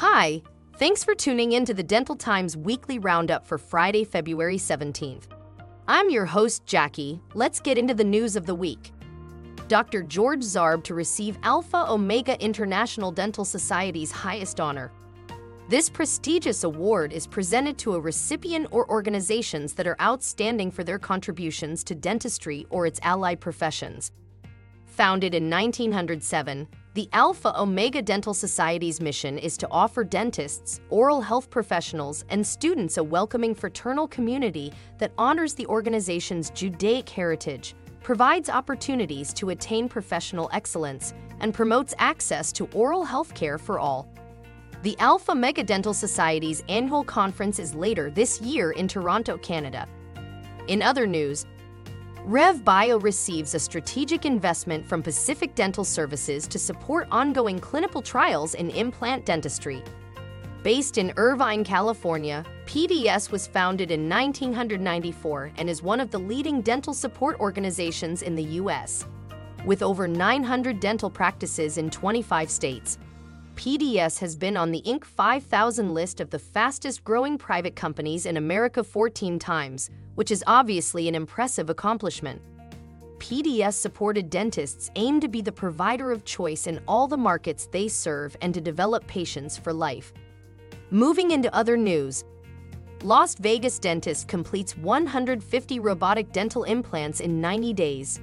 Hi, thanks for tuning in to the Dental Times weekly roundup for Friday, February 17th. I'm your host, Jackie. Let's get into the news of the week. Dr. George Zarb to receive Alpha Omega International Dental Society's highest honor. This prestigious award is presented to a recipient or organizations that are outstanding for their contributions to dentistry or its allied professions. Founded in 1907, the Alpha Omega Dental Society's mission is to offer dentists, oral health professionals, and students a welcoming fraternal community that honors the organization's Judaic heritage, provides opportunities to attain professional excellence, and promotes access to oral health care for all. The Alpha Omega Dental Society's annual conference is later this year in Toronto, Canada. In other news, RevBio receives a strategic investment from Pacific Dental Services to support ongoing clinical trials in implant dentistry. Based in Irvine, California, PDS was founded in 1994 and is one of the leading dental support organizations in the U.S. With over 900 dental practices in 25 states, PDS has been on the Inc. 5000 list of the fastest growing private companies in America 14 times, which is obviously an impressive accomplishment. PDS supported dentists aim to be the provider of choice in all the markets they serve and to develop patients for life. Moving into other news, Las Vegas dentist completes 150 robotic dental implants in 90 days.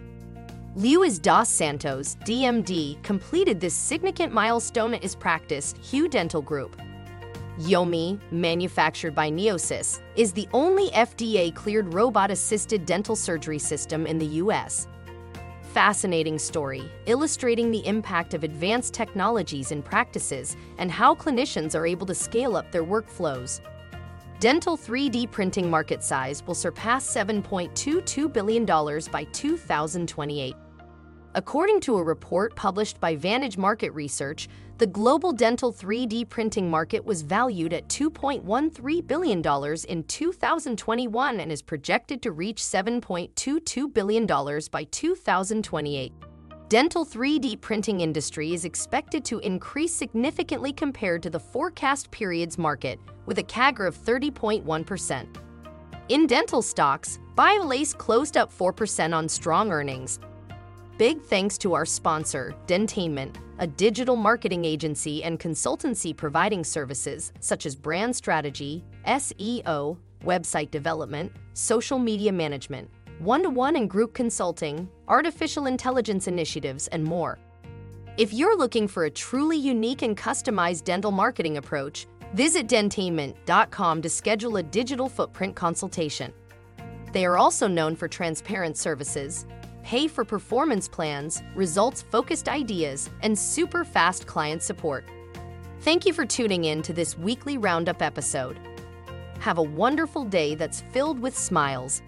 Luis dos Santos, DMD, completed this significant milestone at his practice, Hue Dental Group. Yomi, manufactured by Neocis, is the only FDA cleared robot assisted dental surgery system in the US. Fascinating story, illustrating the impact of advanced technologies in practices and how clinicians are able to scale up their workflows. Dental 3D printing market size will surpass $7.22 billion by 2028. According to a report published by Vantage Market Research, the global dental 3D printing market was valued at $2.13 billion in 2021 and is projected to reach $7.22 billion by 2028. Dental 3D printing industry is expected to increase significantly compared to the forecast period's market, with a CAGR of 30.1%. In dental stocks, BIOLASE closed up 4% on strong earnings, Big thanks to our sponsor, Dentainment, a digital marketing agency and consultancy providing services such as brand strategy, SEO, website development, social media management, one to one and group consulting, artificial intelligence initiatives, and more. If you're looking for a truly unique and customized dental marketing approach, visit dentainment.com to schedule a digital footprint consultation. They are also known for transparent services, pay for performance plans, results focused ideas, and super fast client support. Thank you for tuning in to this weekly roundup episode. Have a wonderful day that's filled with smiles